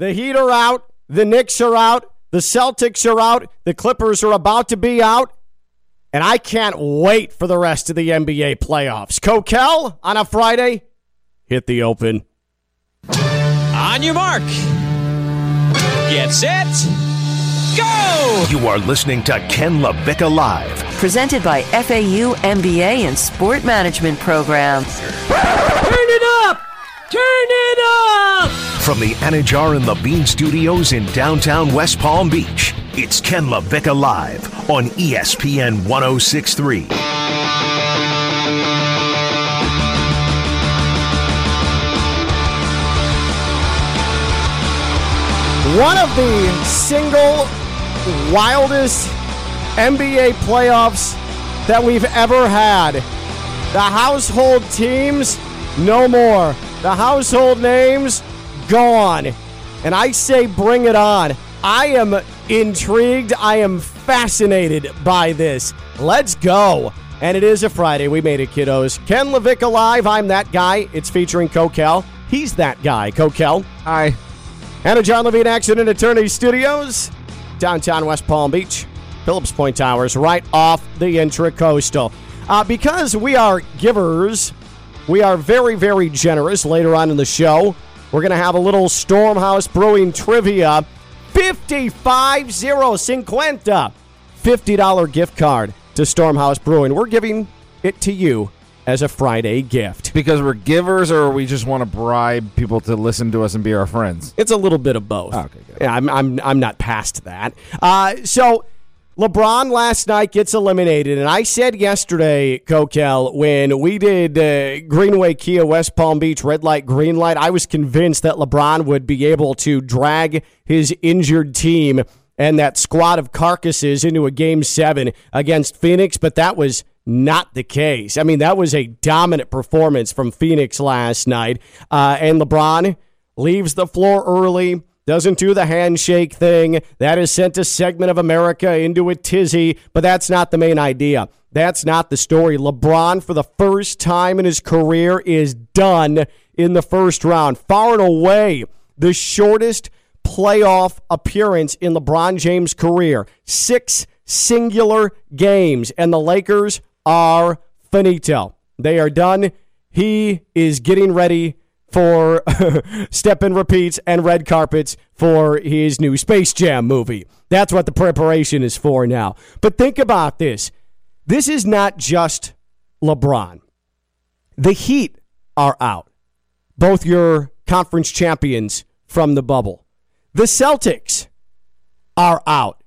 The Heat are out. The Knicks are out. The Celtics are out. The Clippers are about to be out. And I can't wait for the rest of the NBA playoffs. Coquel on a Friday. Hit the open. On your mark. Get set. Go! You are listening to Ken LaVicka Live. Presented by FAU MBA and Sport Management Program. Turn it up! Turn it up! From the Anajar and Levine Studios in downtown West Palm Beach, it's Ken LaVicka Live on ESPN 1063. One of the single wildest NBA playoffs that we've ever had. The household teams, no more. The household names, gone. And I say, bring it on. I am intrigued. I am fascinated by this. Let's go. And it is a Friday. We made it, kiddos. Ken Levick Live. I'm that guy. It's featuring Coquel. He's that guy, Coquel. Hi. And a John Levine Accident Attorney Studios, downtown West Palm Beach, Phillips Point Towers, right off the Intracoastal. Uh, because we are givers, we are very, very generous later on in the show. We're going to have a little Stormhouse Brewing trivia. 55 0 50 $50 gift card to Stormhouse Brewing. We're giving it to you as a Friday gift. Because we're givers, or we just want to bribe people to listen to us and be our friends? It's a little bit of both. Okay, good. Yeah, I'm, I'm, I'm not past that. Uh, so LeBron last night gets eliminated, and I said yesterday, Coquel, when we did uh, Greenway Kia West Palm Beach red light green light, I was convinced that LeBron would be able to drag his injured team and that squad of carcasses into a game seven against Phoenix, but that was not the case. I mean, that was a dominant performance from Phoenix last night, uh, and LeBron leaves the floor early doesn't do the handshake thing. That has sent a segment of America into a tizzy, but that's not the main idea. That's not the story. LeBron, for the first time in his career, is done in the first round. Far and away, the shortest playoff appearance in LeBron James' career. Six singular games, and the Lakers are finito. They are done. He is getting ready for step and repeats and red carpets for his new Space Jam movie. That's what the preparation is for now. But think about this this is not just LeBron. The Heat are out, both your conference champions from the bubble. The Celtics are out,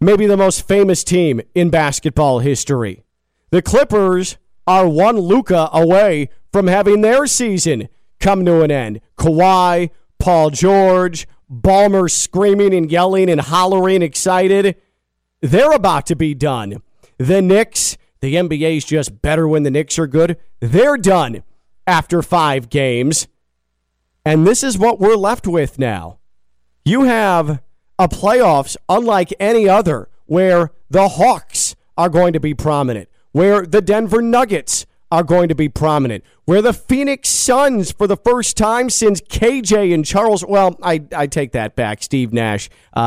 maybe the most famous team in basketball history. The Clippers are one Luka away from having their season come to an end. Kawhi, Paul George, Ballmer screaming and yelling and hollering, excited. They're about to be done. The Knicks, the NBA is just better when the Knicks are good. They're done after five games. And this is what we're left with now. You have a playoffs unlike any other where the Hawks are going to be prominent, where the Denver Nuggets are going to be prominent. Where the Phoenix Suns, for the first time since KJ and Charles, well, I, I take that back, Steve Nash, uh,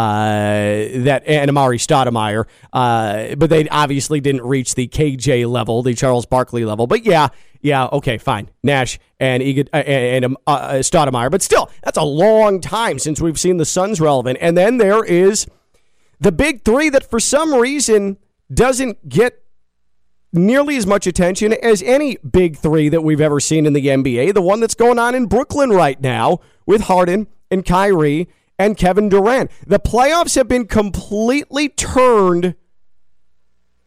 that and Amar'e Stoudemire, uh, but they obviously didn't reach the KJ level, the Charles Barkley level. But yeah, yeah, okay, fine, Nash and Egid, uh, and um, uh, Stoudemire, but still, that's a long time since we've seen the Suns relevant. And then there is the big three that for some reason doesn't get nearly as much attention as any big three that we've ever seen in the NBA. The one that's going on in Brooklyn right now with Harden and Kyrie and Kevin Durant. The playoffs have been completely turned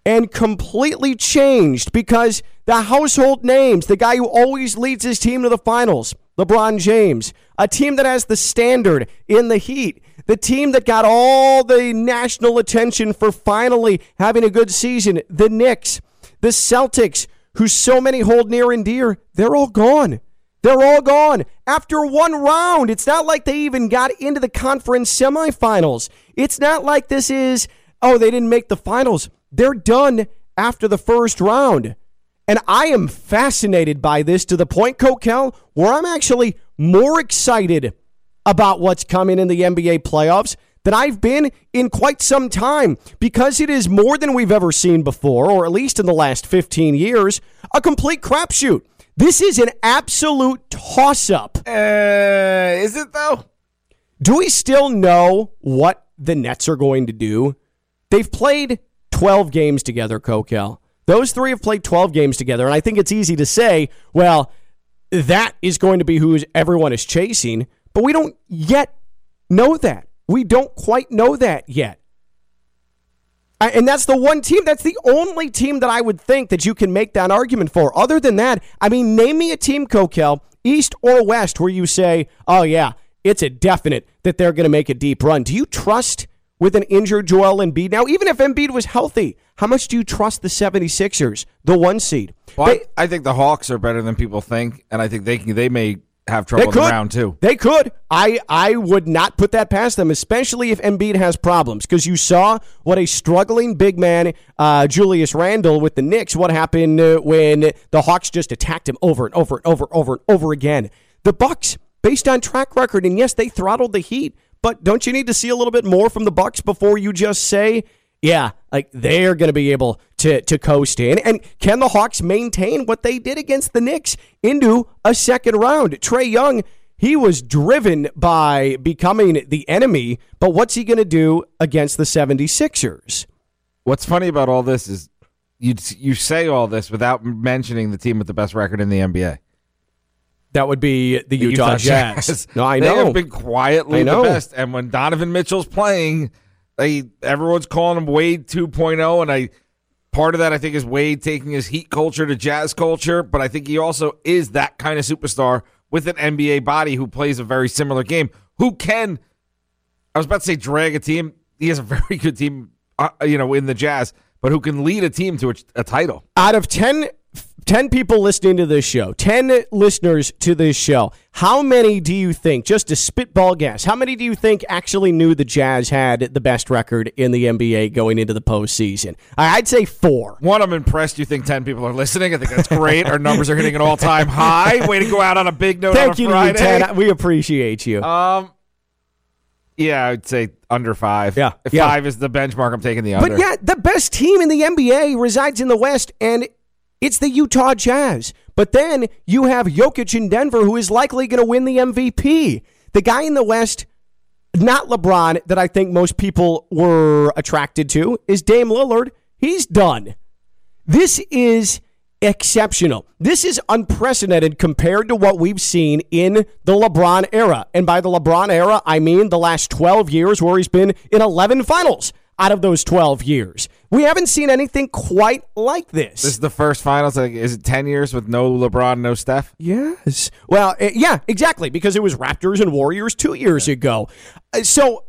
and completely changed because the household names, the guy who always leads his team to the finals, LeBron James, a team that has the standard in the Heat, the team that got all the national attention for finally having a good season, the Knicks, the Celtics, who so many hold near and dear, they're all gone. They're all gone after one round. It's not like they even got into the conference semifinals. It's not like this is, oh, they didn't make the finals. They're done after the first round. And I am fascinated by this to the point, Coquel, where I'm actually more excited about what's coming in the NBA playoffs than I've been in quite some time because it is more than we've ever seen before, or at least in the last 15 years, a complete crapshoot. This is an absolute toss up. Uh, is it though? Do we still know what the Nets are going to do? They've played 12 games together, Coquel. Those three have played 12 games together, and I think it's easy to say, well, that is going to be who everyone is chasing, but we don't yet know that. We don't quite know that yet. And that's the one team, that's the only team that I would think that you can make that argument for. Other than that, I mean, name me a team, Coquel, East or West, where you say, oh, yeah, it's a definite that they're going to make a deep run. Do you trust with an injured Joel Embiid? Now, even if Embiid was healthy, how much do you trust the 76ers, the one seed? Well, They- I, I think the Hawks are better than people think, and I think they can, they may have trouble in the round too. They could. I I would not put that past them, especially if Embiid has problems, because you saw what a struggling big man, uh, Julius Randle, with the Knicks. What happened uh, when the Hawks just attacked him over and over and over and over and over again? The Bucks, based on track record, and yes, they throttled the Heat, but don't you need to see a little bit more from the Bucks before you just say? Yeah, like they're going to be able to to coast in. And can the Hawks maintain what they did against the Knicks into a second round? Trae Young, he was driven by becoming the enemy, but what's he going to do against the 76ers? What's funny about all this is you you say all this without mentioning the team with the best record in the NBA. That would be the, The Utah, Jazz. No, I know. They have been quietly the best, and when Donovan Mitchell's playing, they everyone's calling him Wade 2.0, and I part of that I think is Wade taking his Heat culture to Jazz culture, but I think he also is that kind of superstar with an NBA body who plays a very similar game. Who can I was about to say drag a team. He has a very good team, uh, you know, in the Jazz, but who can lead a team to a, a title? out of 10, 10 people listening to this show, 10 listeners to this show, how many do you think, just a spitball guess, how many do you think actually knew the Jazz had the best record in the NBA going into the postseason? I'd say four. One, I'm impressed. You think ten people are listening? I think that's great. Our numbers are hitting an all time high. Way to go out on a big note. Thank on a you, Friday. Lieutenant. We appreciate you. Um, yeah, I'd say under five. Yeah, if yeah. five is the benchmark, I'm taking the under. But yeah, the best team in the NBA resides in the West, and it's the Utah Jazz. But then you have Jokic in Denver, who is likely going to win the MVP. The guy in the West, not LeBron, that I think most people were attracted to, is Dame Lillard. He's done. This is exceptional. This is unprecedented compared to what we've seen in the LeBron era. And by the LeBron era, I mean the last 12 years where he's been in 11 finals out of those 12 years. We haven't seen anything quite like this. this is the first finals. Like, is it ten years with no LeBron, no Steph? Yes. Well, eh, yeah, exactly, because it was Raptors and Warriors two years ago. Uh, So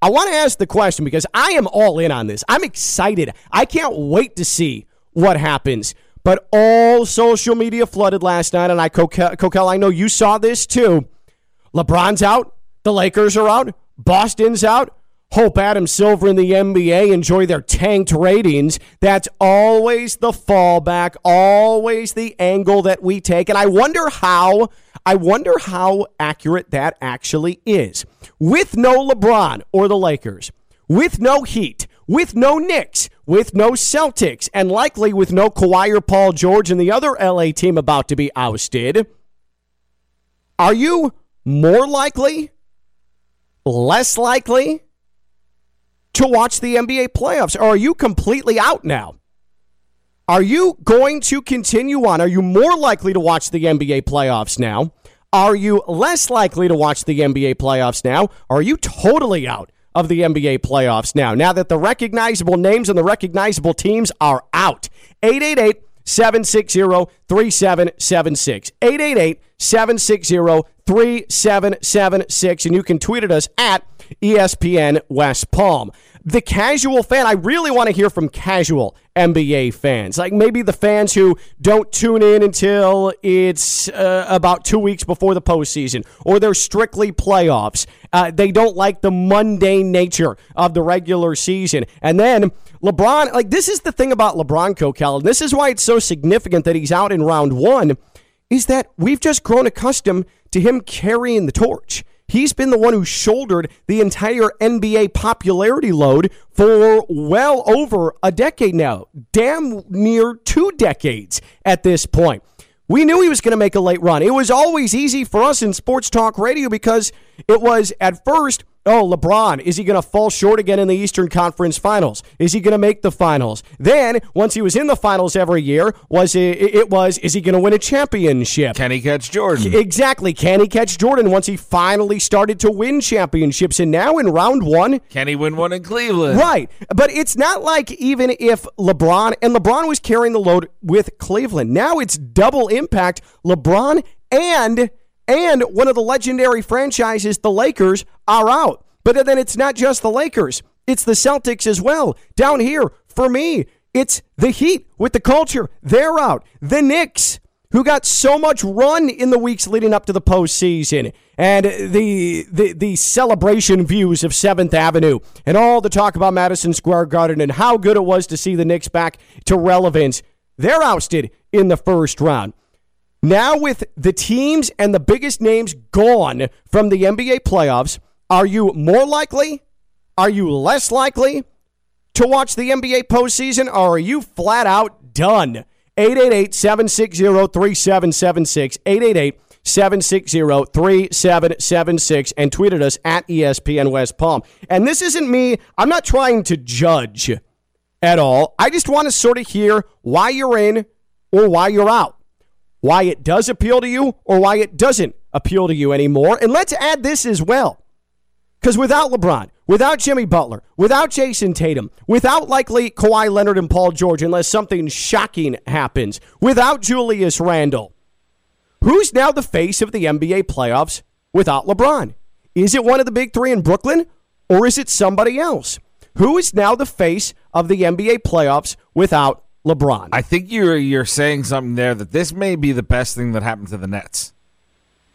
I want to ask the question because I am all in on this. I'm excited. I can't wait to see what happens. But all social media flooded last night, and I, Coquel, I know you saw this too. LeBron's out. The Lakers are out. Boston's out. Hope Adam Silver and the NBA enjoy their tanked ratings. That's always the fallback, always the angle that we take. And I wonder how, I wonder how accurate that actually is. With no LeBron or the Lakers, with no Heat, with no Knicks, with no Celtics, and likely with no Kawhi or Paul George and the other LA team about to be ousted, are you more likely, less likely to watch the NBA playoffs? Or are you completely out now? Are you going to continue on? Are you more likely to watch the NBA playoffs now? Are you less likely to watch the NBA playoffs now? Are you totally out of the NBA playoffs now? Now that the recognizable names and the recognizable teams are out. 888 760 3776. 888 760 3776. And you can tweet at us at ESPN West Palm. The casual fan, I really want to hear from casual NBA fans. Like maybe the fans who don't tune in until it's uh, about two weeks before the postseason, or they're strictly playoffs. Uh, they don't like the mundane nature of the regular season. And then LeBron, like this is the thing about LeBron Coquel, and this is why it's so significant that he's out in round one, is that we've just grown accustomed to him carrying the torch He's been the one who shouldered the entire NBA popularity load for well over a decade now, damn near two decades at this point. We knew he was going to make a late run. It was always easy for us in sports talk radio because it was at first Oh, LeBron, is he going to fall short again in the Eastern Conference Finals? Is he going to make the finals? Then, once he was in the finals every year, was it, it was is he going to win a championship? Can he catch Jordan? Exactly. Can he catch Jordan once he finally started to win championships? And now in round one, can he win one in Cleveland? Right. But it's not like even if LeBron, and LeBron was carrying the load with Cleveland. Now it's double impact. LeBron and and one of the legendary franchises, the Lakers, are out. But then it's not just the Lakers, it's the Celtics as well. Down here, for me, it's the Heat with the culture. They're out. The Knicks, who got so much run in the weeks leading up to the postseason, and the, the, the celebration views of 7th Avenue, and all the talk about Madison Square Garden and how good it was to see the Knicks back to relevance. They're ousted in the first round. Now, with the teams and the biggest names gone from the NBA playoffs, are you more likely? Are you less likely to watch the NBA postseason, or are you flat out done? 888 760 3776. 888 760 3776 and tweeted us at ESPN West Palm. And this isn't me, I'm not trying to judge at all. I just want to sort of hear why you're in or why you're out why it does appeal to you or why it doesn't appeal to you anymore. And let's add this as well. Because without LeBron, without Jimmy Butler, without Jayson Tatum, without likely Kawhi Leonard and Paul George, unless something shocking happens, without Julius Randle, who's now the face of the NBA playoffs without LeBron? Is it one of the big three in Brooklyn or is it somebody else? Who is now the face of the NBA playoffs without LeBron. I think you're you're saying something there that this may be the best thing that happened to the Nets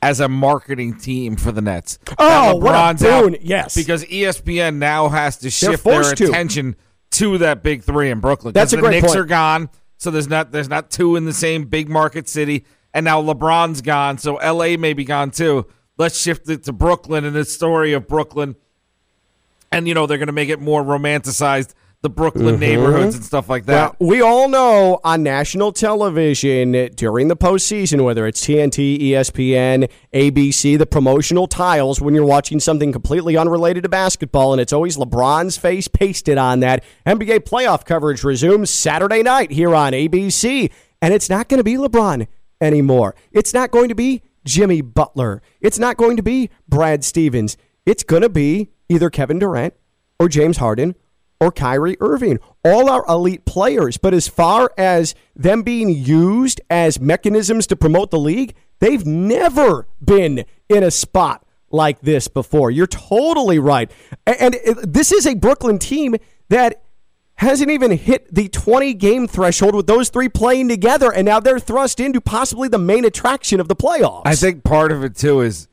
as a marketing team for the Nets. Oh, what a boon! Yes, because ESPN now has to shift their attention to. to. that big three in Brooklyn. That's a the great Knicks point. are gone, so there's not there's not two in the same big market city, and now LeBron's gone, so LA may be gone too. Let's shift it to Brooklyn and the story of Brooklyn, and you know they're going to make it more romanticized the Brooklyn mm-hmm. neighborhoods and stuff like that. We all know on national television during the postseason, whether it's TNT, ESPN, ABC, the promotional tiles, when you're watching something completely unrelated to basketball, and it's always LeBron's face pasted on that. NBA playoff coverage resumes Saturday night here on ABC, and it's not going to be LeBron anymore. It's not going to be Jimmy Butler. It's not going to be Brad Stevens. It's going to be either Kevin Durant or James Harden or Kyrie Irving. All are elite players, but as far as them being used as mechanisms to promote the league, they've never been in a spot like this before. You're totally right. And this is a Brooklyn team that hasn't even hit the 20 game threshold with those three playing together, and now they're thrust into possibly the main attraction of the playoffs. I think part of it, too, is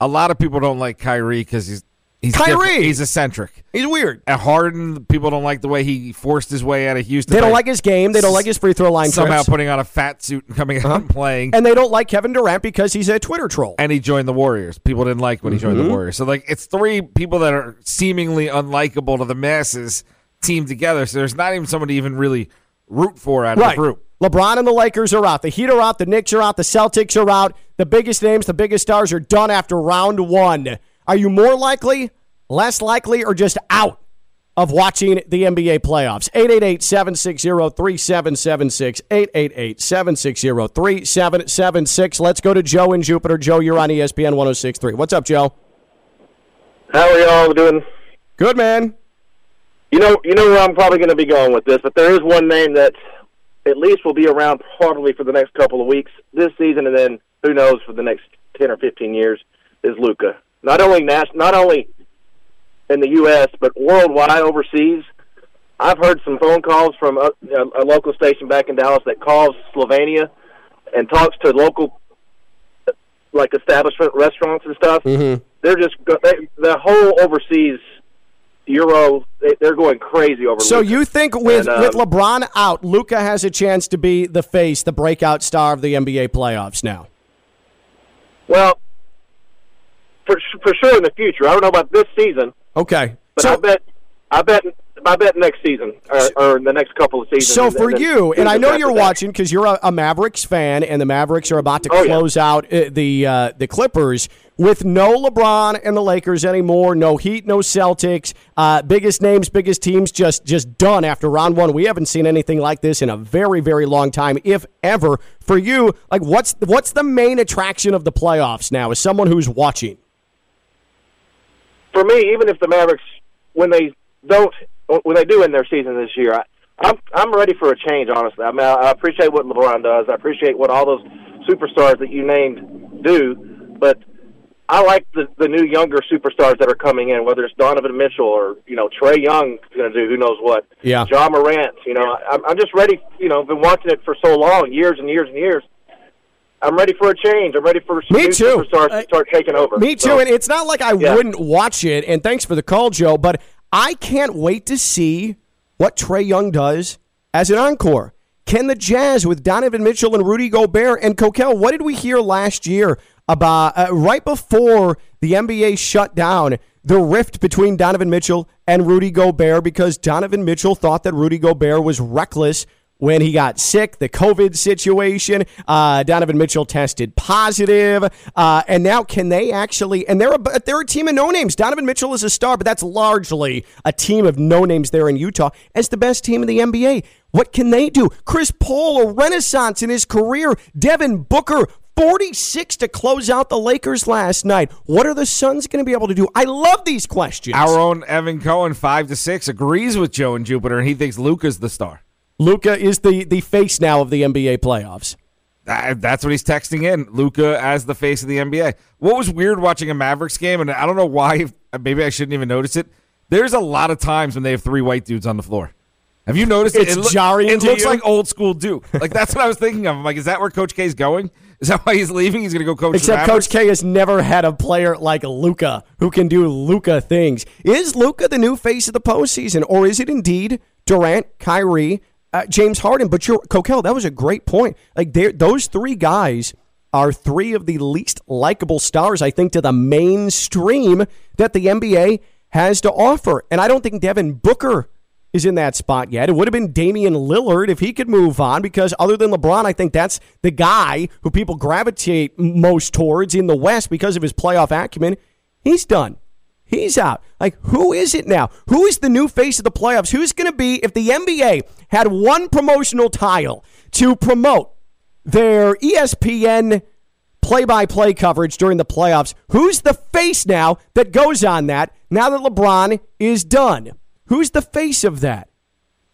a lot of people don't like Kyrie because he's He's Kyrie. Different. He's eccentric. He's weird. And Harden, people don't like the way he forced his way out of Houston. They don't like his game. They don't like his free throw line. Somehow trips. putting on a fat suit and coming out uh-huh. and playing. And they don't like Kevin Durant because he's a Twitter troll. And he joined the Warriors. People didn't like when he joined mm-hmm. the Warriors. So like, it's three people that are seemingly unlikable to the masses teamed together. So there's not even somebody even really root for out of right. the group. LeBron and the Lakers are out. The Heat are out. The Knicks are out. The Celtics are out. The biggest names, the biggest stars are done after round one. Are you more likely? less likely, or just out of watching the NBA playoffs. 888 760 3776. 888 760 3776. Let's go to Joe in Jupiter. Joe, you're on ESPN 1063. What's up, Joe? How are y'all doing? Good, man. You know, you know where I'm probably going to be going with this, but there is one name that at least will be around probably for the next couple of weeks this season, and then who knows for the next ten or fifteen years is Luka. Not only nas- not only in the U.S., but worldwide, overseas. I've heard some phone calls from a, a local station back in Dallas that calls Slovenia and talks to local like establishment restaurants and stuff. Mm-hmm. They're just they, the whole overseas Euro. They, are going crazy over. So Luka. you think with and, um, with LeBron out, Luka has a chance to be the face, the breakout star of the NBA playoffs now? Well, for for sure in the future. I don't know about this season, Okay. but so I bet I bet I bet next season or, or the next couple of seasons. So for and you, and I know you're watching because you're a, a Mavericks fan, and the Mavericks are about to Oh, yeah. close out uh, the uh, the Clippers with no LeBron and the Lakers anymore, no Heat, no Celtics, uh, biggest names, biggest teams just just done after round one. We haven't seen anything like this in a very very long time, if ever. For you, like what's what's the main attraction of the playoffs now? As someone who's watching, for me, even if the Mavericks, when they don't, when they do end their season this year, I, I'm I'm ready for a change. Honestly, I mean, I, I appreciate what LeBron does. I appreciate what all those superstars that you named do, but I like the the new younger superstars that are coming in. Whether it's Donovan Mitchell or you know Trae Young is going to do who knows what. Yeah. John Morant. You know, I'm I'm just ready. You know, I've been watching it for so long, years and years and years. I'm ready for a change. I'm ready for Me too. superstars to start taking over. Me too. So- and it's not like I Yeah. wouldn't watch it. And thanks for the call, Joe. But I can't wait to see what Trae Young does as an encore. Can the Jazz with Donovan Mitchell and Rudy Gobert and Coquel? What did we hear last year about uh, right before the NBA shut down? The rift between Donovan Mitchell and Rudy Gobert because Donovan Mitchell thought that Rudy Gobert was reckless when he got sick, the COVID situation. Uh, Donovan Mitchell tested positive, uh, and now can they actually? And they're a, they're a team of no names. Donovan Mitchell is a star, but that's largely a team of no names there in Utah as the best team in the NBA. What can they do? Chris Paul, a renaissance in his career. Devin Booker. 46 to close out the Lakers last night. What are the Suns going to be able to do? I love these questions. Our own Evan Cohen, five to six, agrees with Joe and Jupiter, and he thinks Luka's the star. Luka is the, the face now of the NBA playoffs. That- That's what he's texting in. Luka as the face of the NBA. What was weird watching a Mavericks game, and I don't know why. Maybe I shouldn't even notice it. There's a lot of times when they have three white dudes on the floor. Have you noticed It's it? It, jarring It looks you? like old school Duke. Like that's what I was thinking of. I'm like, is that where Coach K's going? Is that why he's leaving? He's going to go coach. Except? Coach K has never had a player like Luka who can do Luka things. Is Luka the new face of the postseason, or is it indeed Durant, Kyrie, uh, James Harden? But you're, Coquel, that was a great point. Like those three guys are three of the least likable stars, I think, to the mainstream that the NBA has to offer. And I don't think Devin Booker is in that spot yet. It would have been Damian Lillard if he could move on because other than LeBron, I think that's the guy who people gravitate most towards in the West because of his playoff acumen. He's done. He's out. Like, who is it now? Who is the new face of the playoffs? Who's going to be, if the NBA had one promotional tile to promote their ESPN play by play coverage during the playoffs, who's the face now that goes on that now that LeBron is done? Who's the face of that?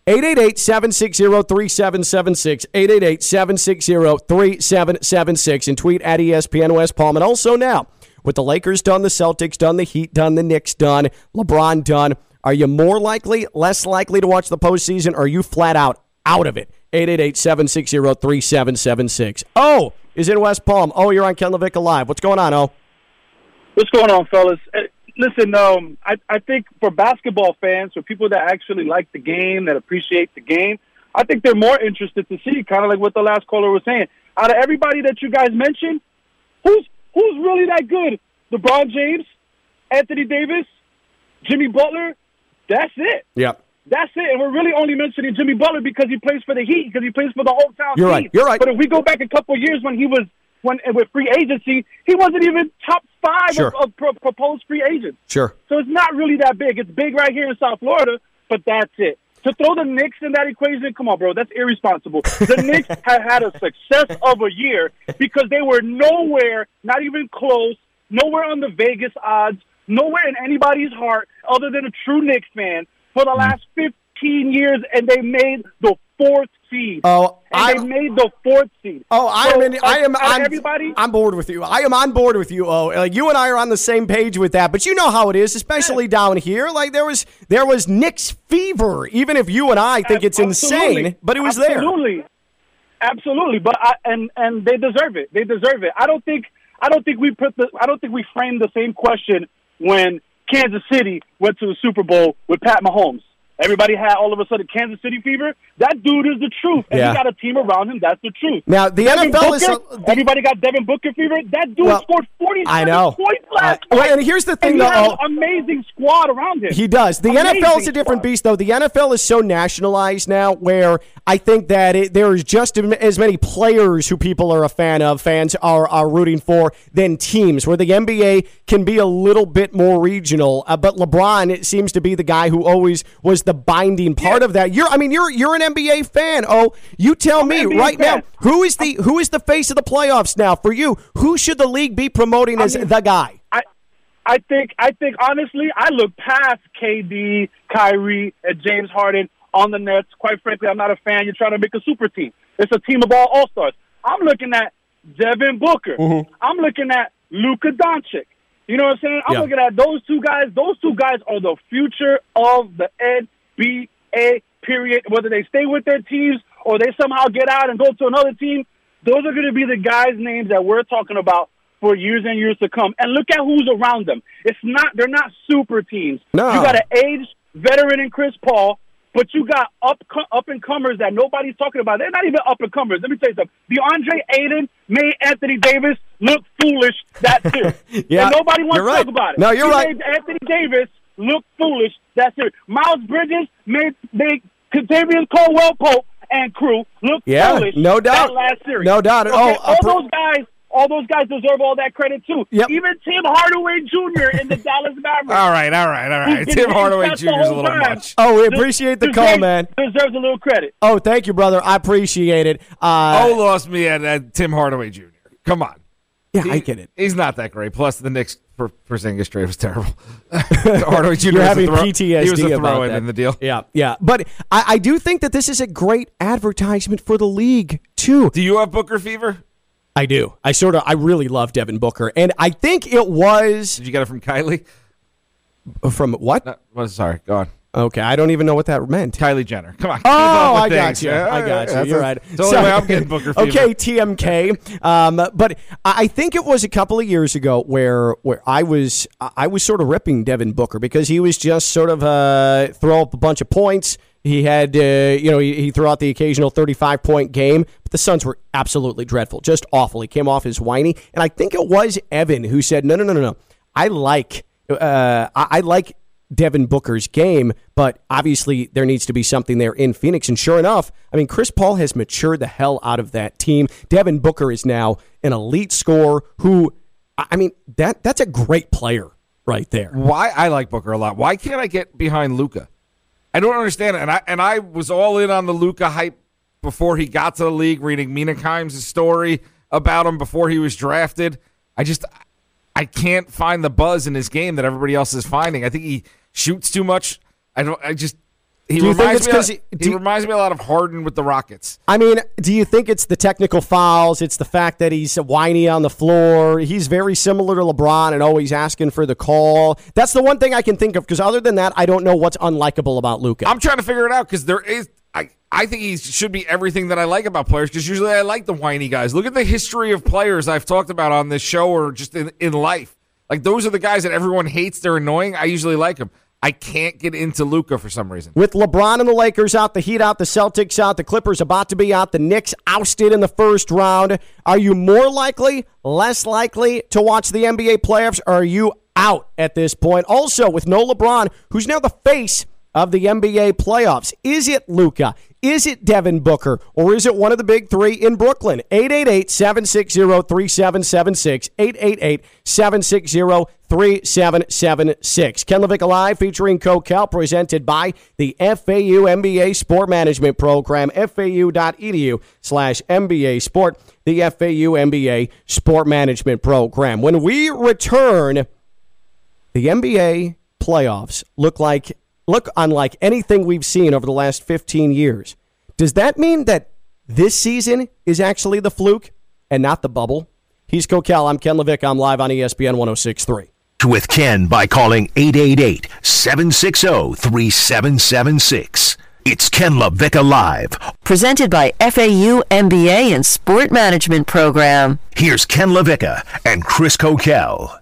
888 760 3776. 888 760 3776. And tweet at ESPN West Palm. And also now, with the Lakers done, the Celtics done, the Heat done, the Knicks done, LeBron done, are you more likely, less likely to watch the postseason, or are you flat out out of it? 888 760 3776. Oh, is in West Palm. Oh, you're on Ken Levick Live. What's going on, Oh? What's going on, fellas? Uh, Listen, um, I, I think for basketball fans, for people that actually like the game, that appreciate the game, I think they're more interested to see, kind of like what the last caller was saying. Out of everybody that you guys mentioned, who's who's really that good? LeBron James, Anthony Davis, Jimmy Butler. That's it. Yeah. That's it. And we're really only mentioning Jimmy Butler because he plays for the Heat, because he plays for the hometown You're team. right. You're right. But if we go back a couple of years when he was when with free agency, he wasn't even top five Sure. of, of proposed free agents. Sure. So it's not really that big. It's big right here in South Florida, but that's it. To throw the Knicks in that equation, come on, bro, that's irresponsible. The Knicks have had a success of a year because they were nowhere, not even close, nowhere on the Vegas odds, nowhere in anybody's heart other than a true Knicks fan for the mm. last 15 years, and they made the fourth seed. Oh, and I- they made the fourth seed. Oh, I So, am. In, I uh, am. Uh, I'm, everybody. I'm bored with you. I am on board with you. Oh, like you and I are on the same page with that. But you know how it is, especially down here. Like there was there was Knicks fever. Even if you and I think it's Absolutely. insane, but it was there. Absolutely, absolutely. But I, and and they deserve it. They deserve it. I don't think I don't think we put the I don't think we framed the same question when Kansas City went to the Super Bowl with Pat Mahomes. Everybody had all of a sudden Kansas City fever. That dude is the truth, and Yeah. he got a team around him. That's the truth. Now, the Devin NFL is. Booker, everybody got Devin Booker fever. That dude Well, scored forty. I know. points last Uh, well, and here's the thing, though, amazing squad around him. He does. The Amazing NFL is a different squad. beast, though. The NFL is so nationalized now, where I think that it, there is just as many players who people are a fan of, fans are are rooting for, than teams. Where the NBA can be a little bit more regional, uh, but LeBron it seems to be the guy who always was the binding part of that. You're, I mean, you're you're an NBA fan. Oh, you tell me NBA right fan. now, who is the who is the face of the playoffs now for you? Who should the league be promoting as mean- the guy? I, I think, I think honestly, I look past KD, Kyrie, and James Harden on the Nets. Quite frankly, I'm not a fan. You're trying to make a super team. It's a team of all all stars. I'm looking at Devin Booker. Mm-hmm. I'm looking at Luka Doncic. You know what I'm saying? I'm Yeah. looking at those two guys. Those two guys are the future of the NBA. Period. Whether they stay with their teams or they somehow get out and go to another team, those are going to be the guys' names that we're talking about for years and years to come. And look at who's around them. It's not they're not super teams. No. You got an aged veteran in Chris Paul, but you got up up and comers that nobody's talking about. They're not even up and comers. Let me tell you something. DeAndre Ayton made Anthony Davis look foolish that year. Yeah, and nobody wants you're to talk about it. No, you're He right. Made Anthony Davis look foolish That's it. Miles Bridges made they Kentavious Caldwell Pope and crew look Yeah, foolish. no doubt. That last series. No doubt. Okay, Oh, all a pro- those guys. All those guys deserve all that credit too. Yep. Even Tim Hardaway Jr. in the Dallas Mavericks. All right, all right, all right. who's been Tim Hardaway Jr. is a little time. much. Oh, we appreciate the deserves- call, man. Deserves a little credit. Oh, thank you, brother. I appreciate it. Uh, oh, lost me at, at Tim Hardaway Jr. Come on. Yeah, He- I get it. He's not that great. Plus, the Knicks for Porzingis trade was terrible. Hardaway Jr. You're having throw- PTSD He was a about throw-in that. in the deal. Yeah, yeah. But I, I do think that this is a great advertisement for the league too. Do you have Booker fever? I do. I sort of. I really love Devin Booker, and I think it was Did you get it from Kylie? from what? Uh, no, well, sorry, go on. Okay, I don't even know what that meant. Kylie Jenner. Come on. Oh, keep up with I got you. I got you. You're a- right. It's the only way I'm getting Booker fever. Okay, TMK. Um, but I I think it was a couple of years ago where where I was I was sort of ripping Devin Booker because he was just sort of uh, throw up a bunch of points. He had uh, you know he, he threw out the occasional 35 point game, but the Suns were absolutely dreadful, just awful. He came off as whiny, and I think it was Evan who said, "No, no, no, no, no. I like uh, I, I like." Devin Booker's game, but obviously there needs to be something there in Phoenix. And sure enough, I mean, Chris Paul has matured the hell out of that team. Devin Booker is now an elite scorer who, I mean, that that's a great player right there. Why I like Booker a lot. Why can't I get behind Luka? I don't understand it. And I and I was all in on the Luka hype before he got to the league, reading Mina Kimes' story about him before he was drafted. I just I can't find the buzz in his game that everybody else is finding. I think he shoots too much. I don't I just he Do you think reminds it's me of, he- he, you- reminds me a lot of Harden with the Rockets. I mean, do you think it's the technical fouls? It's the fact that he's whiny on the floor. He's very similar to LeBron and always asking for the call. That's the one thing I can think of because other than that, I don't know what's unlikable about Luka. I'm trying to figure it out because there is. I, I think he should be everything that I like about players because usually I like the whiny guys. Look at the history of players I've talked about on this show or just in, in life. Like those are the guys that everyone hates. They're annoying. I usually like them. I can't get into Luka for some reason. With LeBron and the Lakers out, the Heat out, the Celtics out, the Clippers about to be out, the Knicks ousted in the first round, are you more likely, less likely to watch the NBA playoffs, or are you out at this point? Also, with no LeBron, who's now the face of the NBA playoffs, is it Luka? Is it Devin Booker? Or is it one of the big three in Brooklyn? 888 760 3776. 888 760 3776. Ken Levick Alive featuring Cocal, presented by the FAU MBA Sport Management Program, fau.edu slash MBA Sport, the FAU MBA Sport Management Program. When we return, the NBA playoffs look like look unlike anything we've seen over the last 15 years. Does that mean that this season is actually the fluke and not the bubble? He's Cocal. I'm Ken Levick. I'm live on ESPN 1063. With Ken by calling 888 760 3776. It's Ken LaVicka Live. Presented by FAU MBA and Sport Management Program. Here's Ken LaVicka and Chris Coquel.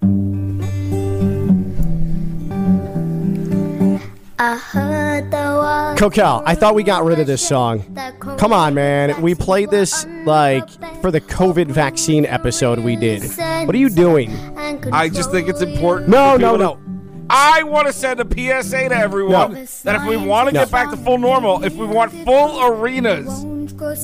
Coquel, I thought we got rid of this song. Come on, man. We played this like for the COVID vaccine episode we did. What are you doing? I just think it's important. No, no, no. To- I want to send a PSA to everyone No. that if we want to No. get back to full normal, if we want full arenas,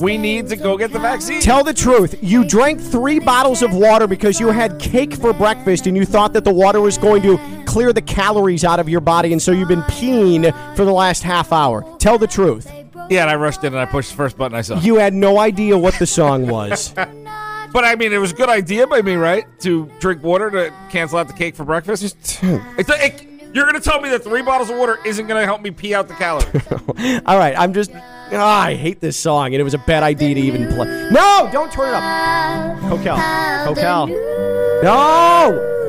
we need to go get the vaccine. Tell the truth. You drank three bottles of water because you had cake for breakfast and you thought that the water was going to clear the calories out of your body, and so you've been peeing for the last half hour. Tell the truth. yeah, and I rushed in and I pushed the first button I saw. You had no idea what the song was. But I mean, it was a good idea by me, right? To drink water to cancel out the cake for breakfast. It's it, you're going to tell me that three bottles of water isn't going to help me pee out the calories? All right, I'm just. ah, I hate this song, and it was a bad idea to even play. No, don't turn it up. Coquel. Coquel. No!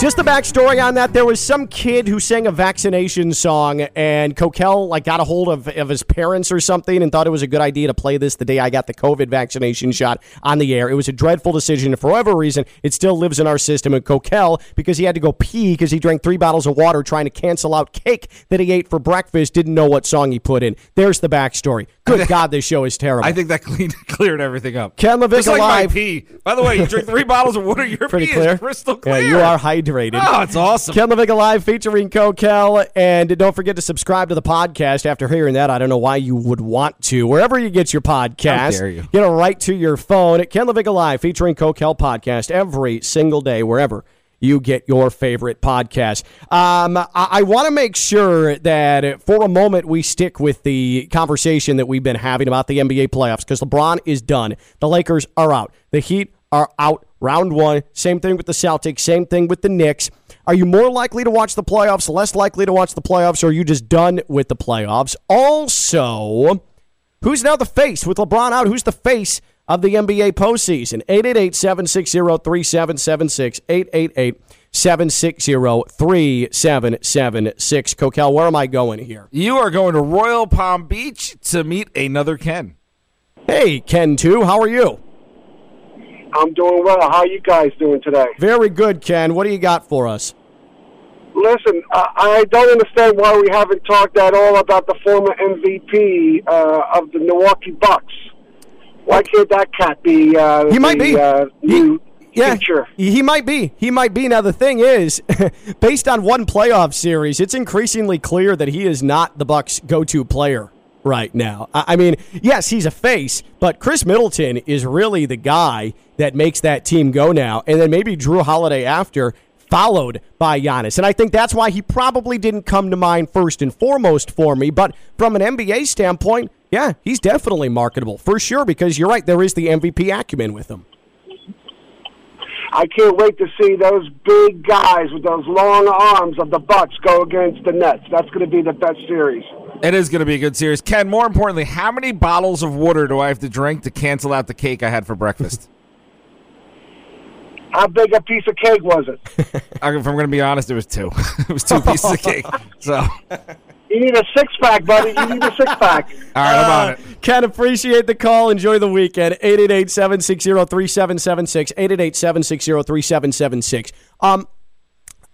Just the backstory on that: there was some kid who sang a vaccination song, and Coquel like got a hold of, of his parents or something, and thought it was a good idea to play this the day I got the COVID vaccination shot on the air. It was a dreadful decision, and for whatever reason, it still lives in our system. And Coquel, because he had to go pee because he drank three bottles of water trying to cancel out cake that he ate for breakfast, didn't know what song he put in. There's the backstory. Good God, this show is terrible. I think that cleaned, cleared everything up. Ken Levick Just like my pee. By the way, you drink three bottles of water, your Pretty pee clear. is crystal clear. Yeah, you are hydrated. Oh, it's awesome. Ken Levick Live featuring Coquel. And don't forget to subscribe to the podcast. After hearing that, I don't know why you would want to. Wherever you get your podcast, you. get it right to your phone. Ken Levick Live featuring Coquel podcast every single day, wherever you get your favorite podcast. Um, I, I want to make sure that for a moment we stick with the conversation that we've been having about the NBA playoffs because LeBron is done. The Lakers are out. The Heat are out round one. Same thing with the Celtics. Same thing with the Knicks. Are you more likely to watch the playoffs, less likely to watch the playoffs, or are you just done with the playoffs? Also, who's now the face with LeBron out? Who's the face of the NBA postseason? 888 760 3776. 888 760 3776. Coquel, where am I going here? You are going to Royal Palm Beach to meet another Ken. Hey, Ken, too. How are you? I'm doing well. How are you guys doing today? Very good, Ken. What do you got for us? Listen, I, I don't understand why we haven't talked at all about the former MVP uh, of the Milwaukee Bucks. Why can't that cat be? Uh, He might the, be. Uh, He- new Yeah, feature? he might be. He might be. Now the thing is, based on one playoff series, it's increasingly clear that he is not the Bucks' go-to player right now. I mean, yes, he's a face, but Khris Middleton is really the guy that makes that team go now. And then maybe Jrue Holiday after, followed by Giannis. And I think that's why he probably didn't come to mind first and foremost for me. But from an NBA standpoint, yeah, he's definitely marketable for sure. Because you're right, there is the MVP acumen with him. I can't wait to see those big guys with those long arms of the Bucks go against the Nets. That's going to be the best series. It is going to be a good series. Ken, more importantly, how many bottles of water do I have to drink to cancel out the cake I had for breakfast? How big a piece of cake was it? I- if I'm going to be honest, it was two. it was two pieces of cake. So, You need a six pack, buddy. You need a six pack. All right, I'm on uh, it. Ken, appreciate the call. Enjoy the weekend. 888 760 3776. 888 760 3776. Um,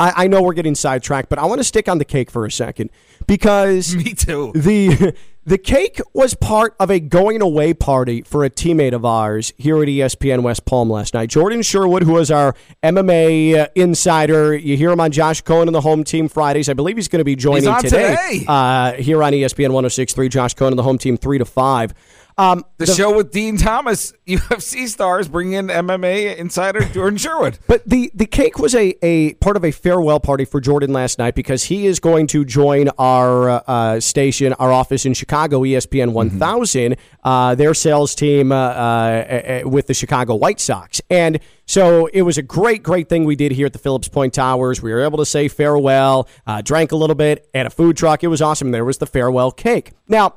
I, I know we're getting sidetracked, but I want to stick on the cake for a second because Me too. the the cake was part of a going away party for a teammate of ours here at ESPN West Palm last night. Jordan Sherwood, who was our MMA uh, insider, you hear him on Josh Cohen and the Home Team Fridays. I believe he's going to be joining on today. Uh, here on ESPN 106.3. Josh Cohen and the Home Team three to five. Um, The, show with Dean Thomas, UFC stars, bring in MMA insider Jordan Sherwood. But the, the cake was a, a part of a farewell party for Jordan last night because he is going to join our uh, station, our office in Chicago, ESPN 1000, uh, their sales team uh, uh, uh, with the Chicago White Sox. And so it was a great, great thing we did here at the Phillips Point Towers. We were able to say farewell, uh, drank a little bit, at a food truck. It was awesome. There was the farewell cake. Now,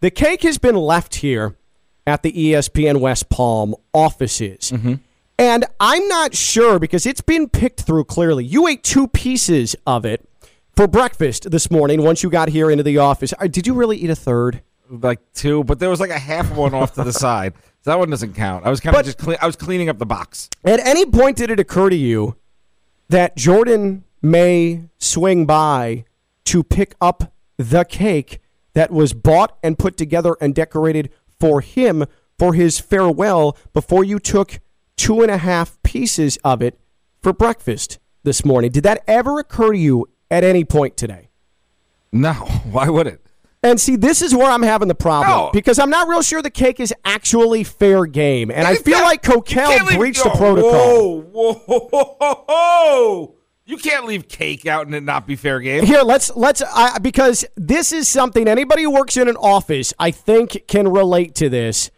the cake has been left here at the ESPN West Palm offices. And I'm not sure because it's been picked through clearly. You ate two pieces of it for breakfast this morning once you got here into the office. Uh, Did you really eat a third? Like two, but there was like a half one off to the side. So that one doesn't count. I was kind of just cle- I was cleaning up the box. At any point did it occur to you that Jordan may swing by to pick up the cake that was bought and put together and decorated for him for his farewell before you took two and a half pieces of it for breakfast this morning. Did that ever occur to you at any point today? No, why would it? And see, this is where I'm having the problem No. because I'm not real sure the cake is actually fair game, and I feel like Coquel leave- breached the protocol. Whoa, whoa, whoa, whoa, whoa. You can't leave cake out and it not be fair game. Here, let's let's because this is something anybody who works in an office, I think, can relate to this.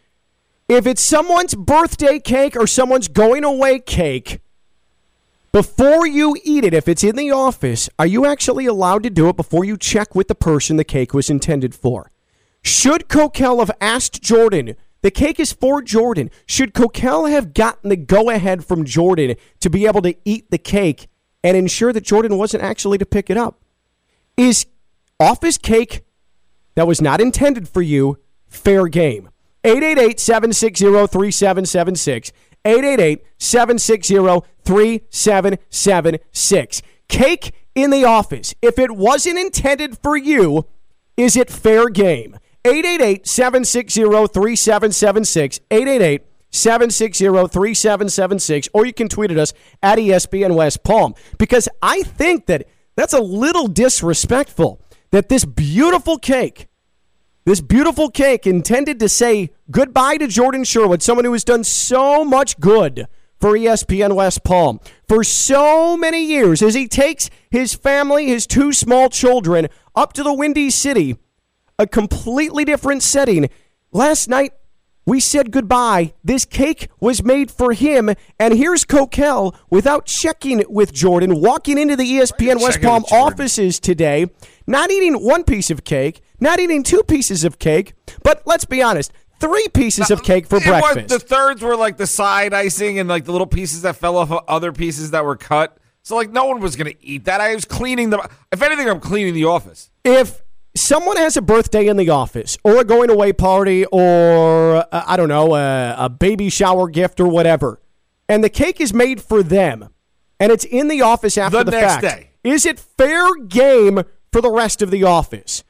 If it's someone's birthday cake or someone's going away cake, before you eat it, if it's in the office, are you actually allowed to do it before you check with the person the cake was intended for? Should Coquel have asked Jordan? The cake is for Jordan. Should Coquel have gotten the go ahead from Jordan to be able to eat the cake and ensure that Jordan wasn't actually to pick it up? Is office cake that was not intended for you fair game? 888 760 3776. 888 760 3776. Cake in the office. If it wasn't intended for you, is it fair game? 888 760 3776. 888 760 3776. Or you can tweet at us at ESPN West Palm. Because I think that that's a little disrespectful that this beautiful cake this beautiful cake intended to say goodbye to Jordan Sherwood, someone who has done so much good for ESPN West Palm for so many years as he takes his family, his two small children, up to the Windy City, a completely different setting. Last night, we said goodbye. This cake was made for him. And here's Coquel, without checking with Jordan, walking into the ESPN West Palm offices today, not eating one piece of cake, not eating two pieces of cake, but let's be honest, three pieces of cake for It was- breakfast. the thirds were like the side icing and like the little pieces that fell off of other pieces that were cut. So like no one was gonna eat that. I was cleaning the. If anything, I'm cleaning the office. if someone has a birthday in the office or a going away party or uh, I don't know a, a baby shower gift or whatever, and the cake is made for them, and it's in the office after The the, next fact, day. is it fair game for the rest of the office?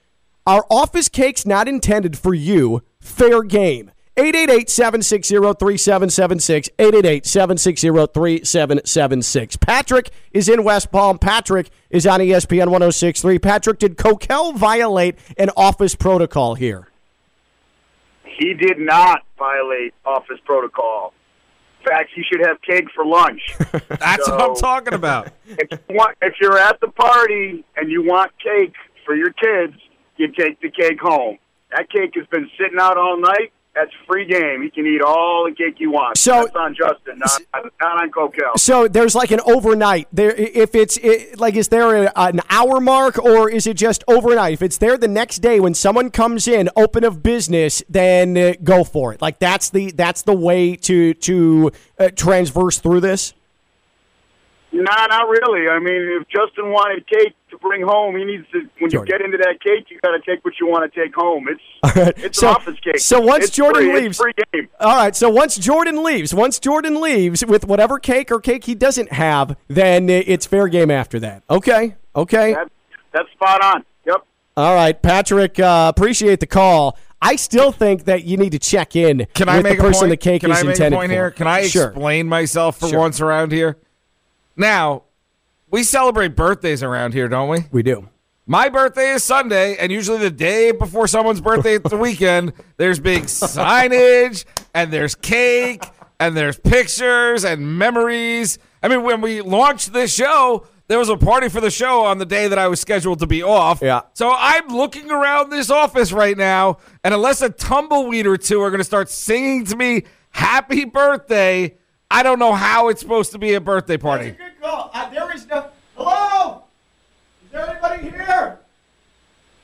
Are office cakes not intended for you? Fair game. 888-760-3776. 888-760-3776. Patrick is in West Palm. Patrick is on ESPN 1063. Patrick, did Coquel violate an office protocol here? He did not violate office protocol. In fact, he should have cake for lunch. That's what I'm talking about. if, you want, if you're at the party and you want cake for your kids, you take the cake home. That cake has been sitting out all night. That's free game. He can eat all the cake he wants. So- That's on Justin, not, not on Coquel. So there's like an overnight. There, if it's it, like, is there a, an hour mark or is it just overnight? If it's there the next day when someone comes in, open of business, then uh, go for it. Like that's the that's the way to to uh, transverse through this. Nah, not really. I mean, if Justin wanted cake to bring home, he needs to. When Jordan. you get into that cake, you got to take what you want to take home. It's it's So- an office cake. so once It's Jordan free. leaves- it's free game. All right. So once Jordan leaves, once Jordan leaves with whatever cake or cake he doesn't have, then it's fair game after that. Okay. Okay. That, that's spot on. Yep. All right, Patrick. Uh, appreciate the call. I still think that you need to check in Can with I make the person a point? the cake Can is I make intended a point for. here? Can I sure. explain myself for Sure. once around here? Now, we celebrate birthdays around here, don't we? We do. My birthday is Sunday, and usually the day before someone's birthday at the weekend, there's big signage, and there's cake, and there's pictures and memories. I mean, when we launched this show, there was a party for the show on the day that I was scheduled to be off. Yeah. So I'm looking around this office right now, and unless a tumbleweed or two are going to start singing to me "Happy Birthday," I don't know how it's supposed to be a birthday party. Good call. Uh, there is no. Hello. Is there anybody here?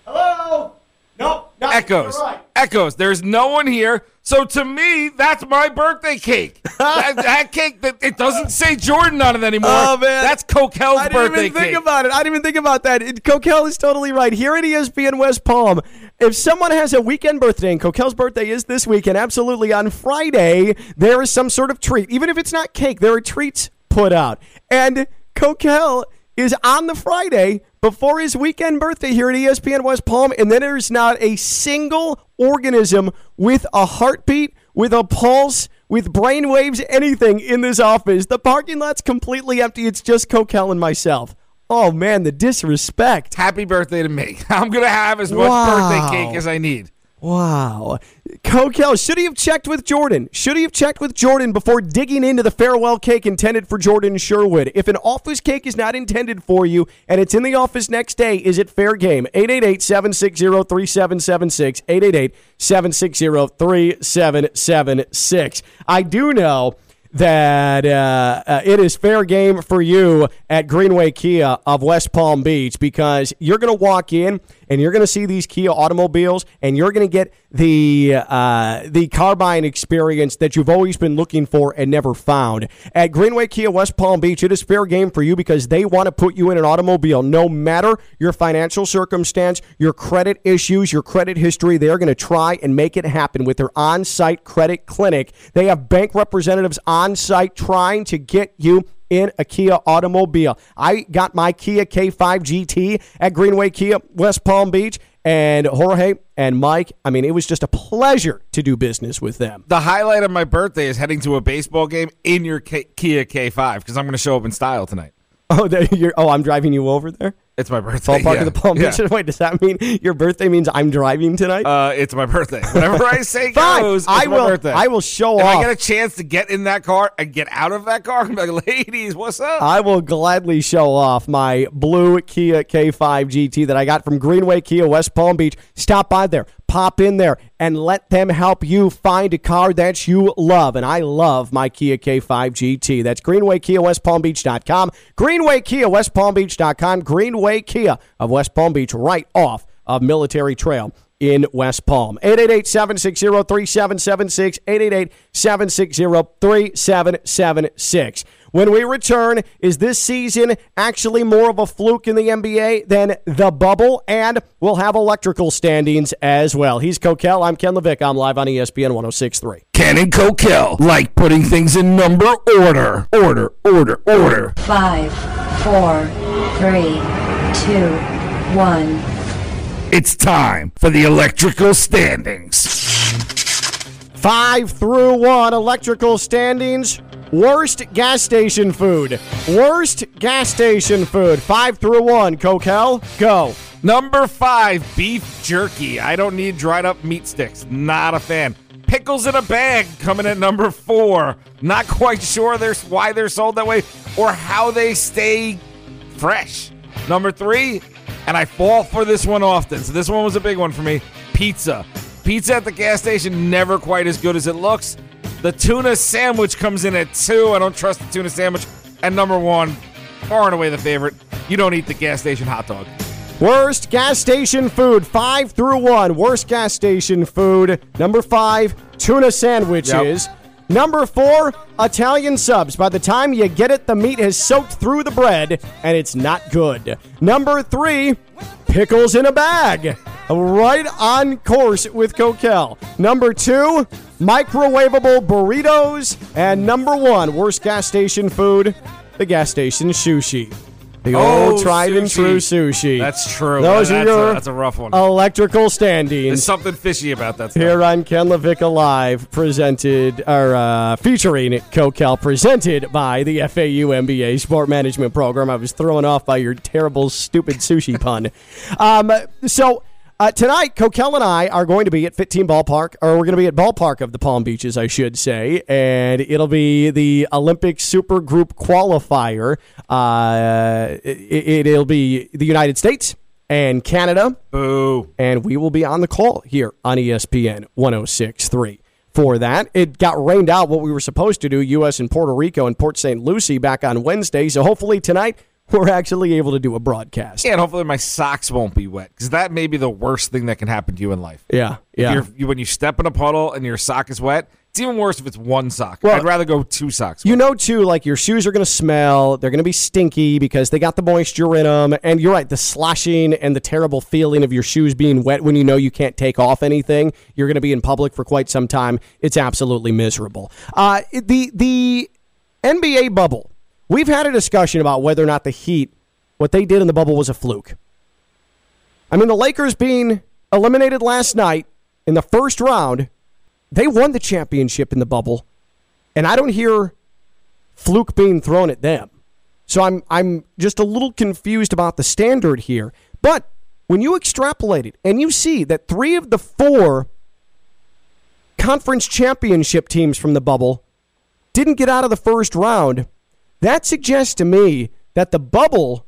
Hello. No. no Echoes. right. Echoes. There's no one here. So to me, that's my birthday cake. that, that cake that it doesn't say Jordan on it anymore. Oh, man. That's Coquel's I didn't birthday even think cake. about it. I didn't even think about that. It, Coquel is totally right. Here at E ESPN West Palm, if someone has a weekend birthday, and Coquel's birthday is this weekend, absolutely on Friday, there is some sort of treat. Even if it's not cake, there are treats put out. And Coquel is on the Friday before his weekend birthday here at ESPN West Palm, and then there's not a single organism with a heartbeat, with a pulse, with brain waves, anything in this office. The parking lot's completely empty. It's just Coquel and myself. Oh man, the disrespect. Happy birthday to me. I'm going to have as much Wow. birthday cake as I need. Wow. Coquel, should he have checked with Jordan? Should he have checked with Jordan before digging into the farewell cake intended for Jordan Sherwood? If an office cake is not intended for you and it's in the office next day, is it fair game? 888 760 3776. 888 760 3776. I do know that uh, uh, it is fair game for you at Greenway Kia of West Palm Beach because you're going to walk in and you're going to see these Kia automobiles and you're going to get the uh, the car buying experience that you've always been looking for and never found. At Greenway Kia West Palm Beach, it is fair game for you because they want to put you in an automobile no matter your financial circumstance, your credit issues, your credit history. They are going to try and make it happen with their on site credit clinic. They have bank representatives on site trying to get you in a Kia automobile. I got my Kia K5 GT at Greenway Kia West Palm Beach. And Jorge and Mike, I mean, it was just a pleasure to do business with them. The highlight of my birthday is heading to a baseball game in your K- Kia K5 because I'm going to show up in style tonight. Oh, there you're, oh, I'm driving you over there. It's my birthday. Ballpark yeah. of the Palm Yeah. Beach. Wait, does that mean your birthday means I'm driving tonight? Uh, it's my birthday. Whatever I say Fine. goes. It's I my will. birthday. I will show if off. I get a chance to get in that car and get out of that car, I'm like, ladies, what's up? I will gladly show off my blue Kia K5 GT that I got from Greenway Kia West Palm Beach. Stop by there, pop in there, and let them help you find a car that you love. And I love my Kia K5 GT. That's Greenway Kia West Palm Beach.com. Greenway Kia West Palm Beach.com. Greenway Kia of West Palm Beach, right off of Military Trail in West Palm. 888-760-3776, 888-760-3776. When we return, is this season actually more of a fluke in the NBA than the bubble? And we'll have electrical standings as well. He's Coquel. I'm Ken LaVicka. I'm live on ESPN 1063. Ken and Coquel like putting things in number order. Order, order, order. Five, four, three, two, one. It's time for the electrical standings. Five through one electrical standings. Worst gas station food. Worst gas station food. Five through one. Coquel, go. Number five, beef jerky. I don't need dried up meat sticks. Not a fan. Pickles in a bag coming at number four. Not quite sure there's why they're sold that way or how they stay fresh. Number three, and I fall for this one often. So this one was a big one for me. Pizza. Pizza at the gas station never quite as good as it looks. The tuna sandwich comes in at two. I don't trust the tuna sandwich. And number one, far and away the favorite. You don't eat the gas station hot dog. Worst gas station food, five through one. Worst gas station food. Number five, tuna sandwiches. Number four, Italian subs. By the time you get it, the meat has soaked through the bread and it's not good. Number three, pickles in a bag. Right on course with Coquel. Number two, microwavable burritos. And number one, worst gas station food, the gas station sushi. The old Oh, tried and true sushi. That's true. Those That's are a- your that's a rough one. electrical standings. There's something fishy about that. Stuff. Here on Ken LaVicka Live, presented or uh, featuring Coquel, presented by the FAU MBA Sport Management Program. I was thrown off by your terrible, stupid sushi pun. Um, so. Uh, tonight, Coquel and I are going to be at FITTEAM Ballpark, or we're going to be at Ballpark of the Palm Beaches, I should say, and it'll be the Olympic Super Group qualifier. Uh, it, it'll be the United States and Canada. Boo. And we will be on the call here on ESPN 1063 for that. It got rained out what we were supposed to do, U.S. and Puerto Rico and Port St. Lucie back on Wednesday. So hopefully tonight we're actually able to do a broadcast. Yeah, and hopefully my socks won't be wet because that may be the worst thing that can happen to you in life. Yeah, If yeah. you, when you step in a puddle and your sock is wet, it's even worse if it's one sock. Well- I'd rather go two socks. You know, too, like your shoes are going to smell. They're going to be stinky because they got the moisture in them. And you're right, the sloshing and the terrible feeling of your shoes being wet when you know you can't take off anything. You're going to be in public for quite some time. It's absolutely miserable. Uh, the the NBA bubble. We've had a discussion about whether or not the Heat what they did in the bubble was a fluke. I mean, the Lakers being eliminated last night in the first round, they won the championship in the bubble, and I don't hear fluke being thrown at them. So I'm I'm just a little confused about the standard here. But when you extrapolate it and you see that three of the four conference championship teams from the bubble didn't get out of the first round, that suggests to me that the bubble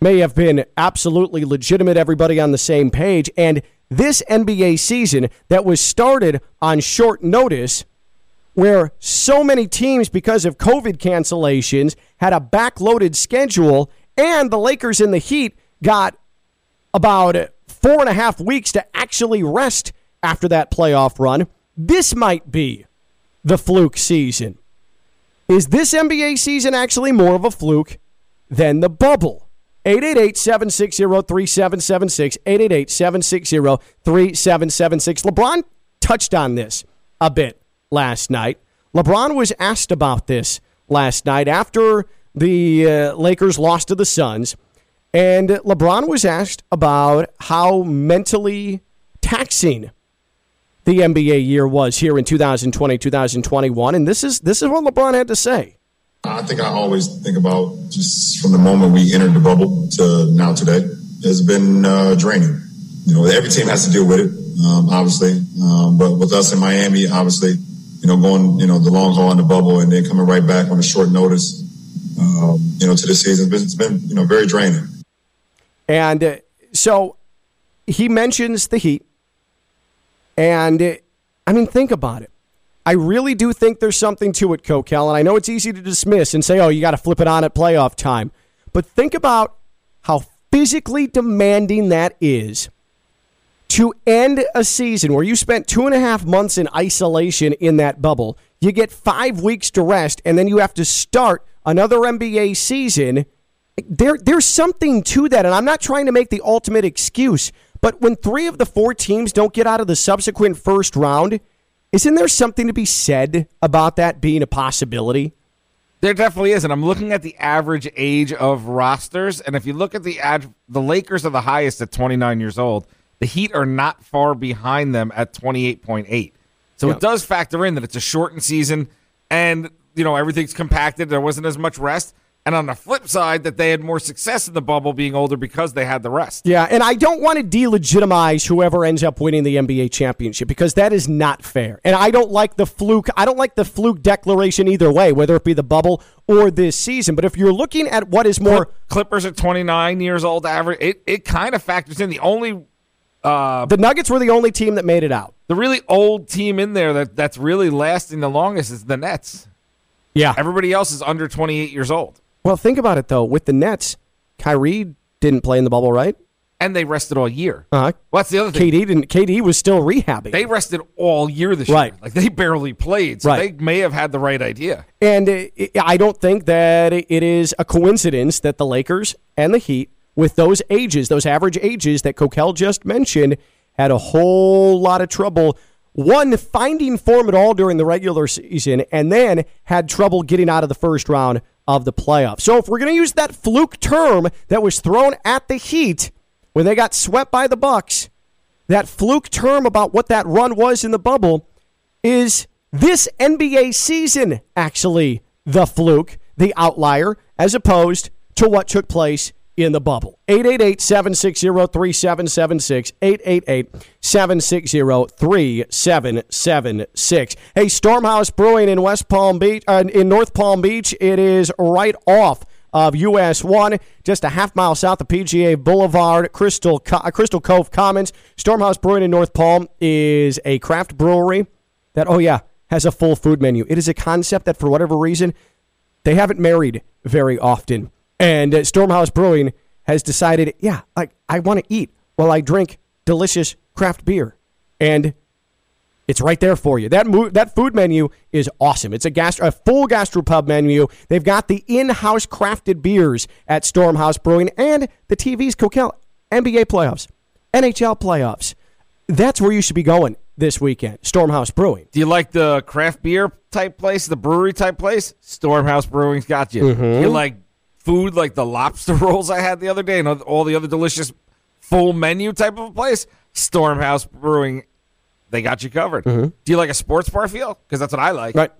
may have been absolutely legitimate, everybody on the same page, and this NBA season that was started on short notice, where so many teams, because of COVID cancellations, had a backloaded schedule, and the Lakers and the Heat got about four and a half weeks to actually rest after that playoff run. This might be the fluke season. Is this NBA season actually more of a fluke than the bubble? 888 760 3776. 888 760 3776. LeBron touched on this a bit last night. LeBron was asked about this last night after the uh, Lakers lost to the Suns. And LeBron was asked about how mentally taxing the NBA year was here in 2020, 2021. And this is this is what LeBron had to say. I think I always think about just from the moment we entered the bubble to now today has been uh, draining. You know, every team has to deal with it, um, obviously. Um, but with us in Miami, obviously, you know, going, you know, the long haul in the bubble and then coming right back on a short notice, um, you know, to the season, it's been, you know, very draining. And uh, so he mentions the Heat. And uh, I mean, think about it. I really do think there's something to it, Coquel. And I know it's easy to dismiss and say, oh, you got to flip it on at playoff time. But think about how physically demanding that is to end a season where you spent two and a half months in isolation in that bubble. You get five weeks to rest, and then you have to start another NBA season. There, there's something to that, and I'm not trying to make the ultimate excuse, but when three of the four teams don't get out of the subsequent first round, isn't there something to be said about that being a possibility? There definitely is, and I'm looking at the average age of rosters, and if you look at the ad, the Lakers are the highest at 29 years old. The Heat are not far behind them at 28.8. So Yeah. it does factor in that it's a shortened season, and you know everything's compacted. There wasn't as much rest, and on the flip side, that they had more success in the bubble being older because they had the rest. Yeah, and I don't want to delegitimize whoever ends up winning the NBA championship because that is not fair. And I don't like the fluke. I don't like the fluke declaration either way, whether it be the bubble or this season. But if you're looking at what is more, Clippers at 29 years old average, it it kind of factors in. The only uh, the Nuggets were the only team that made it out. the really old team in there that that's really lasting the longest is the Nets. Yeah. Everybody else is under 28 years old. Well, think about it though. With the Nets, Kyrie didn't play in the bubble, right? And they rested all year. Uh, Well, that's the other thing. KD didn't. KD was still rehabbing. They rested all year this Right. year. Like they barely played. So Right. they may have had the right idea. And uh, I don't think that it is a coincidence that the Lakers and the Heat, with those ages, those average ages that Coquel just mentioned, had a whole lot of trouble. One, finding form at all during the regular season, and then had trouble getting out of the first round of the playoffs. So, if we're going to use that fluke term that was thrown at the Heat when they got swept by the Bucks, that fluke term about what that run was in the bubble is this NBA season actually the fluke, the outlier, as opposed to what took place in the bubble? 888 760 3776. 888 760 3776. Hey, Stormhouse Brewing in West Palm Beach, uh, in North Palm Beach, it is right off of US 1, just a half mile south of PGA Boulevard, Crystal, Co- uh, Crystal Cove Commons. Stormhouse Brewing in North Palm is a craft brewery that, oh yeah, has a full food menu. It is a concept that, for whatever reason, they haven't married very often. And uh, Stormhouse Brewing has decided, yeah, like I want to eat while I drink delicious craft beer. And it's right there for you. That mo- that food menu is awesome. It's a gastro- a full gastropub menu. They've got the in-house crafted beers at Stormhouse Brewing and the TV's Coquel NBA playoffs, NHL playoffs. That's where you should be going this weekend. Stormhouse Brewing. Do you like the craft beer type place, the brewery type place? Stormhouse Brewing's got you. Mhm. You like food like the lobster rolls I had the other day and all the other delicious full menu type of a place, Stormhouse Brewing, they got you covered. Mm-hmm. Do you like a sports bar feel? Because that's what I like. Right.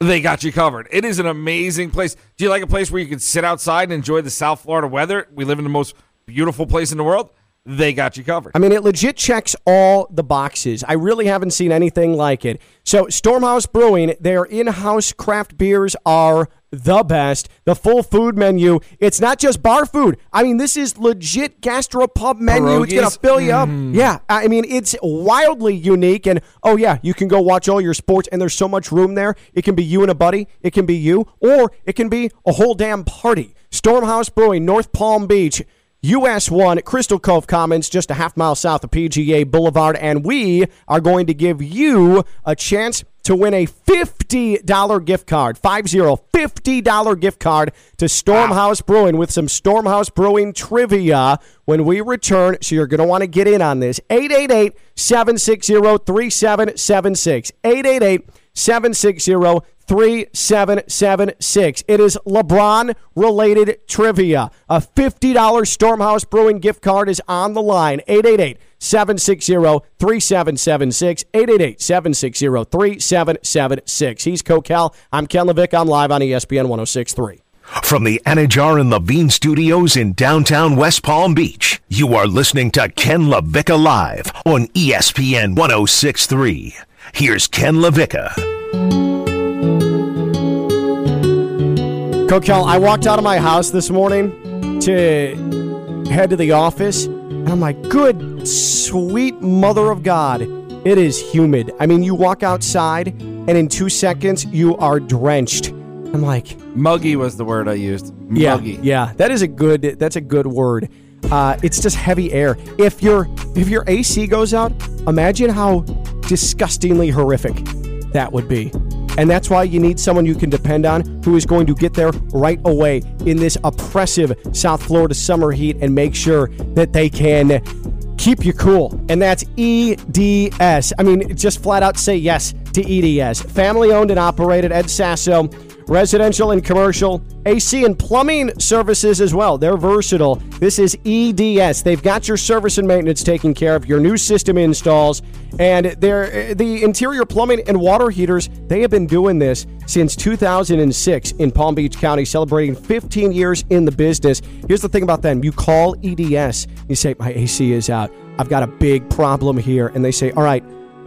They got you covered. It is an amazing place. Do you like a place where you can sit outside and enjoy the South Florida weather? We live in the most beautiful place in the world. They got you covered. I mean, it legit checks all the boxes. I really haven't seen anything like it. So, Stormhouse Brewing, their in house craft beers are the best. The full food menu, it's not just bar food. I mean, this is legit gastropub menu. It's going to fill you up. Mm. Yeah. I mean, it's wildly unique. And oh, yeah, you can go watch all your sports, and there's so much room there. It can be you and a buddy, it can be you, or it can be a whole damn party. Stormhouse Brewing, North Palm Beach. US 1, Crystal Cove Commons, just a half mile south of PGA Boulevard. And we are going to give you a chance to win a $50 gift card. 50 $50 gift card to Stormhouse Brewing with some Stormhouse Brewing trivia when we return. So you're going to want to get in on this. 888 760 3776. 888 760 3776. It is LeBron related trivia. A $50 Stormhouse Brewing gift card is on the line. 888 760 3776. 888 760 3776. He's Coquel. I'm Ken LaVicka. I'm live on ESPN 1063. From the Anajar and Levine Studios in downtown West Palm Beach, you are listening to Ken LaVicka Live on ESPN 1063. Here's Ken LaVicka. Coquel, I walked out of my house this morning to head to the office, and I'm like, good, sweet mother of God. It is humid. I mean, you walk outside, and in two seconds, you are drenched. I'm like, Muggy was the word I used. yeah, yeah. That is a good. That's a good word. Uh, it's just heavy air. If your if your AC goes out, imagine how disgustingly horrific that would be. And that's why you need someone you can depend on who is going to get there right away in this oppressive South Florida summer heat and make sure that they can keep you cool. And that's EDS. I mean, just flat out say yes to EDS. Family owned and operated. Ed Sasso residential and commercial, AC and plumbing services as well. They're versatile. This is EDS. They've got your service and maintenance taken care of, your new system installs, and they're eh, the interior plumbing and water heaters. They have been doing this since 2006 in Palm Beach County, celebrating 15 years in the business. Here's the thing about them: you call EDS, you say, "My AC is out. I've got a big problem here," and they say, "All right,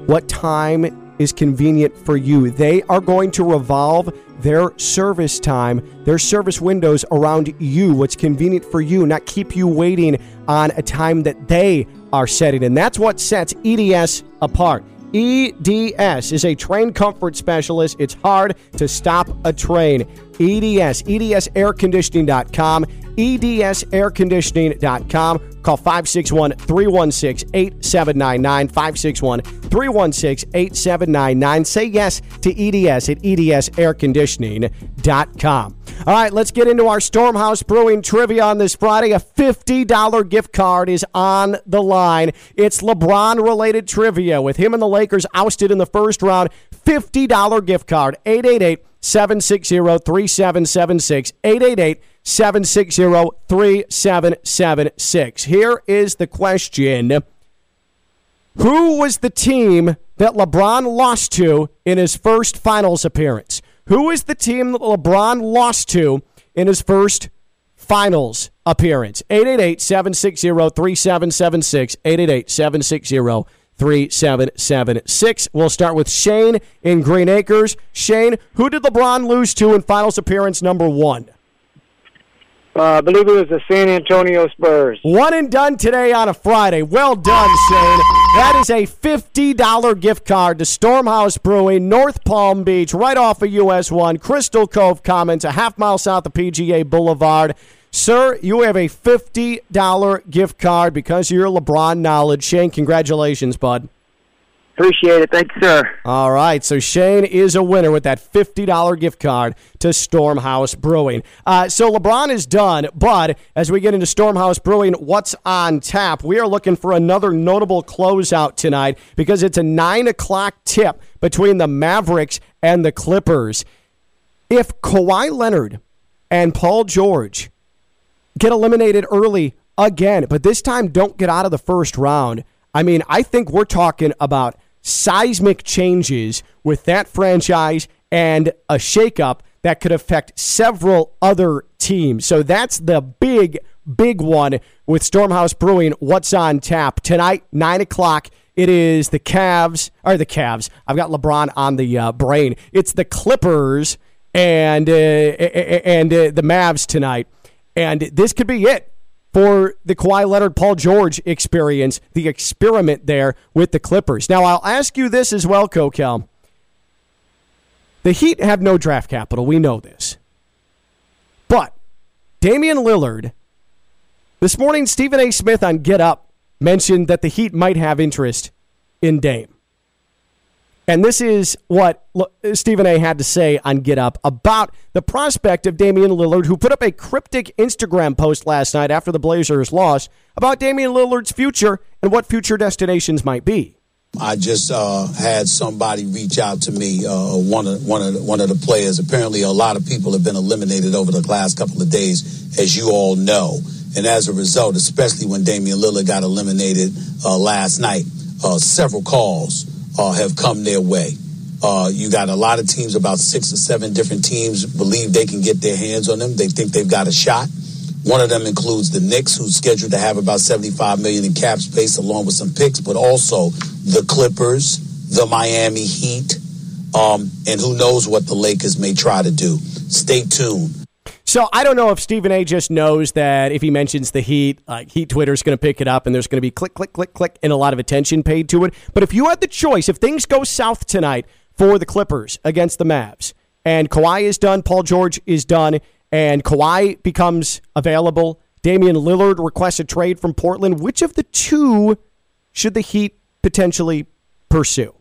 what time is convenient for you?" They are going to revolve their service time, their service windows around you, what's convenient for you, not keep you waiting on a time that they are setting. And that's what sets EDS apart. EDS is a Trane comfort specialist. It's hard to stop a Trane. EDS, EDSairconditioning.com, EDSairconditioning.com. Call 561 316 8799. 561 316 8799. Say yes to EDS at EDSairconditioning.com. All right, let's get into our Stormhouse Brewing trivia on this Friday. A $50 gift card is on the line. It's LeBron related trivia with him and the Lakers ousted in the first round. $50 gift card. 888 760 3776. 888 760 3776. Here is the question Who was the team that LeBron lost to in his first finals appearance? Who is the team that LeBron lost to in his first finals appearance? 888 760 3776. 888 760 3776. We'll start with Shane in Greenacres. Shane, who did LeBron lose to in finals appearance number one? Uh, I believe it was the San Antonio Spurs. One and done today on a Friday. Well done, Shane. That is a $50 gift card to Stormhouse Brewing, North Palm Beach, right off of US 1, Crystal Cove Commons, a half mile south of PGA Boulevard. Sir, you have a $50 gift card because of your LeBron knowledge. Shane, congratulations, bud. Appreciate it. Thanks, sir. All right, so Shane is a winner with that $50 gift card to Stormhouse Brewing. Uh, so LeBron is done, but as we get into Stormhouse Brewing, what's on tap? We are looking for another notable closeout tonight because it's a 9 o'clock tip between the Mavericks and the Clippers. If Kawhi Leonard and Paul George get eliminated early again, but this time don't get out of the first round. I mean, I think we're talking about seismic changes with that franchise and a shakeup that could affect several other teams. So that's the big, big one with Stormhouse Brewing. What's on tap tonight, nine o'clock? It is the Cavs or the Cavs. I've got LeBron on the uh, brain. It's the Clippers and uh, and uh, the Mavs tonight, and this could be it for the Kawhi Leonard Paul George experience, the experiment there with the Clippers. Now, I'll ask you this as well, Coquel. The Heat have no draft capital. We know this. But Damian Lillard, this morning, Stephen A. Smith on Get Up mentioned that the Heat might have interest in Dame. And this is what Stephen A had to say on Get Up about the prospect of Damian Lillard, who put up a cryptic Instagram post last night after the Blazers lost about Damian Lillard's future and what future destinations might be. I just uh, had somebody reach out to me. Uh, one of one of the, one of the players. Apparently, a lot of people have been eliminated over the last couple of days, as you all know. And as a result, especially when Damian Lillard got eliminated uh, last night, uh, several calls uh, have come their way. Uh, you got a lot of teams, about six or seven different teams, believe they can get their hands on them. They think they've got a shot. One of them includes the Knicks, who's scheduled to have about 75 million in cap space, along with some picks, but also the Clippers, the Miami Heat, um, and who knows what the Lakers may try to do. Stay tuned. So I don't know if Stephen A. just knows that if he mentions the Heat, Heat Twitter is going to pick it up, and there's going to be click, click, click, click, and a lot of attention paid to it. But if you had the choice, if things go south tonight for the Clippers against the Mavs, and Kawhi is done, Paul George is done, and Kawhi becomes available. Damian Lillard requests a trade from Portland. Which of the two should the Heat potentially pursue?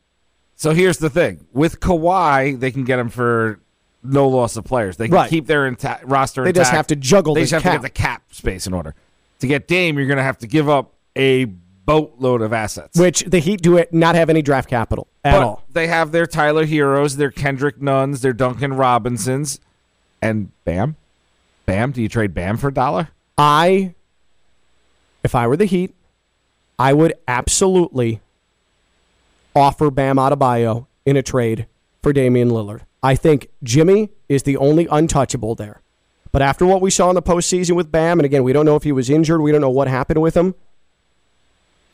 So here's the thing: with Kawhi, they can get him for no loss of players. They can Right. keep their inta- roster. Intact. They just intact. have to juggle They the just have cap. to get the cap space in order. To get Dame, you're going to have to give up a boatload of assets. Which the Heat do it not have any draft capital at But all. They have their Tyler Herros, their Kendrick Nunns, their Duncan Robinsons, and Bam. Bam. Do you trade Bam for a dollar? I, if I were the Heat, I would absolutely offer Bam Adebayo in a trade for Damian Lillard. I think Jimmy is the only untouchable there. But after what we saw in the postseason with Bam, and again, we don't know if he was injured, we don't know what happened with him.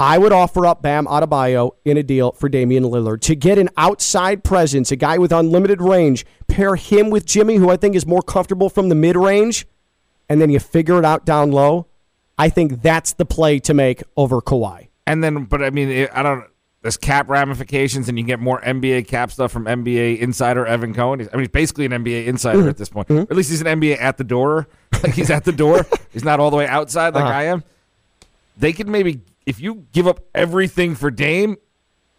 I would offer up Bam Adebayo in a deal for Damian Lillard to get an outside presence, a guy with unlimited range. Pair him with Jimmy, who I think is more comfortable from the mid range, and then you figure it out down low. I think that's the play to make over Kawhi. And then, but I mean, I don't. There's cap ramifications, and you get more NBA cap stuff from NBA insider Evan Cohen. He's, I mean, he's basically an NBA insider Mm-hmm. at this point. Or at least he's an NBA at the door. Like he's at the door. he's not all the way outside like Uh-huh. I am. They could maybe, if you give up everything for Dame,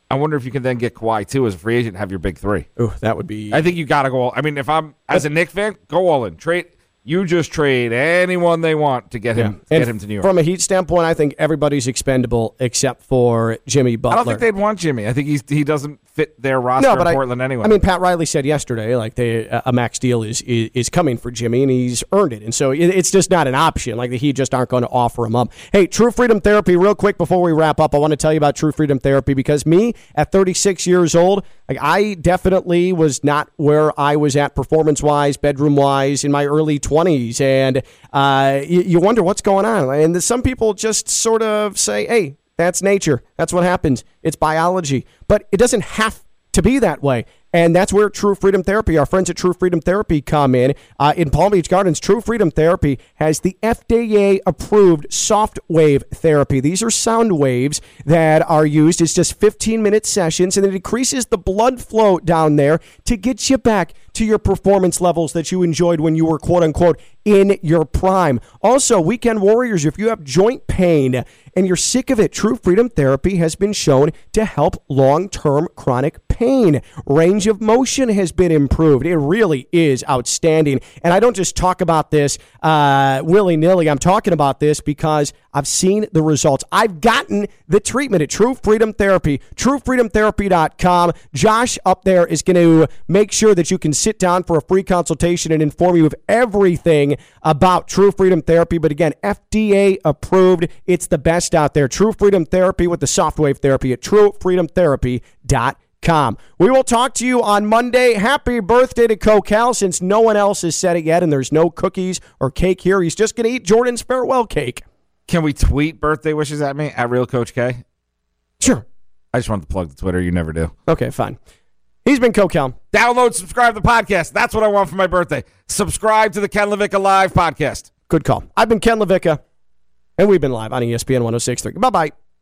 I wonder if you can then get Kawhi too as a free agent and have your big three. Ooh, that would be. I think you got to go. All, I mean, if I'm as a Knick fan, go all in. Trade. You just trade anyone they want to get him. And Get him to New York. From a Heat standpoint, I think everybody's expendable except for Jimmy Butler. I don't think they'd want Jimmy. I think he's he doesn't fit their roster no, but in I, Portland anyway. I mean, Pat Riley said yesterday, like they, a max deal is, is is coming for Jimmy, and he's earned it, and so it, it's just not an option. Like the Heat just aren't going to offer him up. Hey, True Freedom Therapy, real quick before we wrap up, I want to tell you about True Freedom Therapy because me at 36 years old, like I definitely was not where I was at performance wise, bedroom wise in my early 20s, and uh, you, you wonder what's going on. And some people just sort of say, "Hey." That's nature. That's what happens. It's biology. But it doesn't have to be that way. And that's where True Freedom Therapy, our friends at True Freedom Therapy, come in. Uh, in Palm Beach Gardens, True Freedom Therapy has the FDA approved Softwave therapy. These are sound waves that are used. It's just 15 minute sessions, and it increases the blood flow down there to get you back to your performance levels that you enjoyed when you were quote unquote in your prime. Also, weekend warriors, if you have joint pain and you're sick of it, True Freedom Therapy has been shown to help long term chronic pain. Range of motion has been improved. It really is outstanding. And I don't just talk about this uh, willy nilly. I'm talking about this because I've seen the results. I've gotten the treatment at True Freedom Therapy, truefreedomtherapy.com. Josh up there is going to make sure that you can sit down for a free consultation and inform you of everything about True Freedom Therapy. But again, FDA approved. It's the best out there. True Freedom Therapy with the Softwave Therapy at truefreedomtherapy.com. We will talk to you on Monday. Happy birthday to Coquel since no one else has said it yet and there's no cookies or cake here. He's just going to eat Jordan's farewell cake. Can we tweet birthday wishes at me at Real Coach K? Sure. I just want to plug the Twitter. You never do. Okay, fine. He's been Coquel. Download, subscribe to the podcast. That's what I want for my birthday. Subscribe to the Ken LaVicka Live podcast. Good call. I've been Ken LaVicka, and we've been live on ESPN 1063. Bye bye.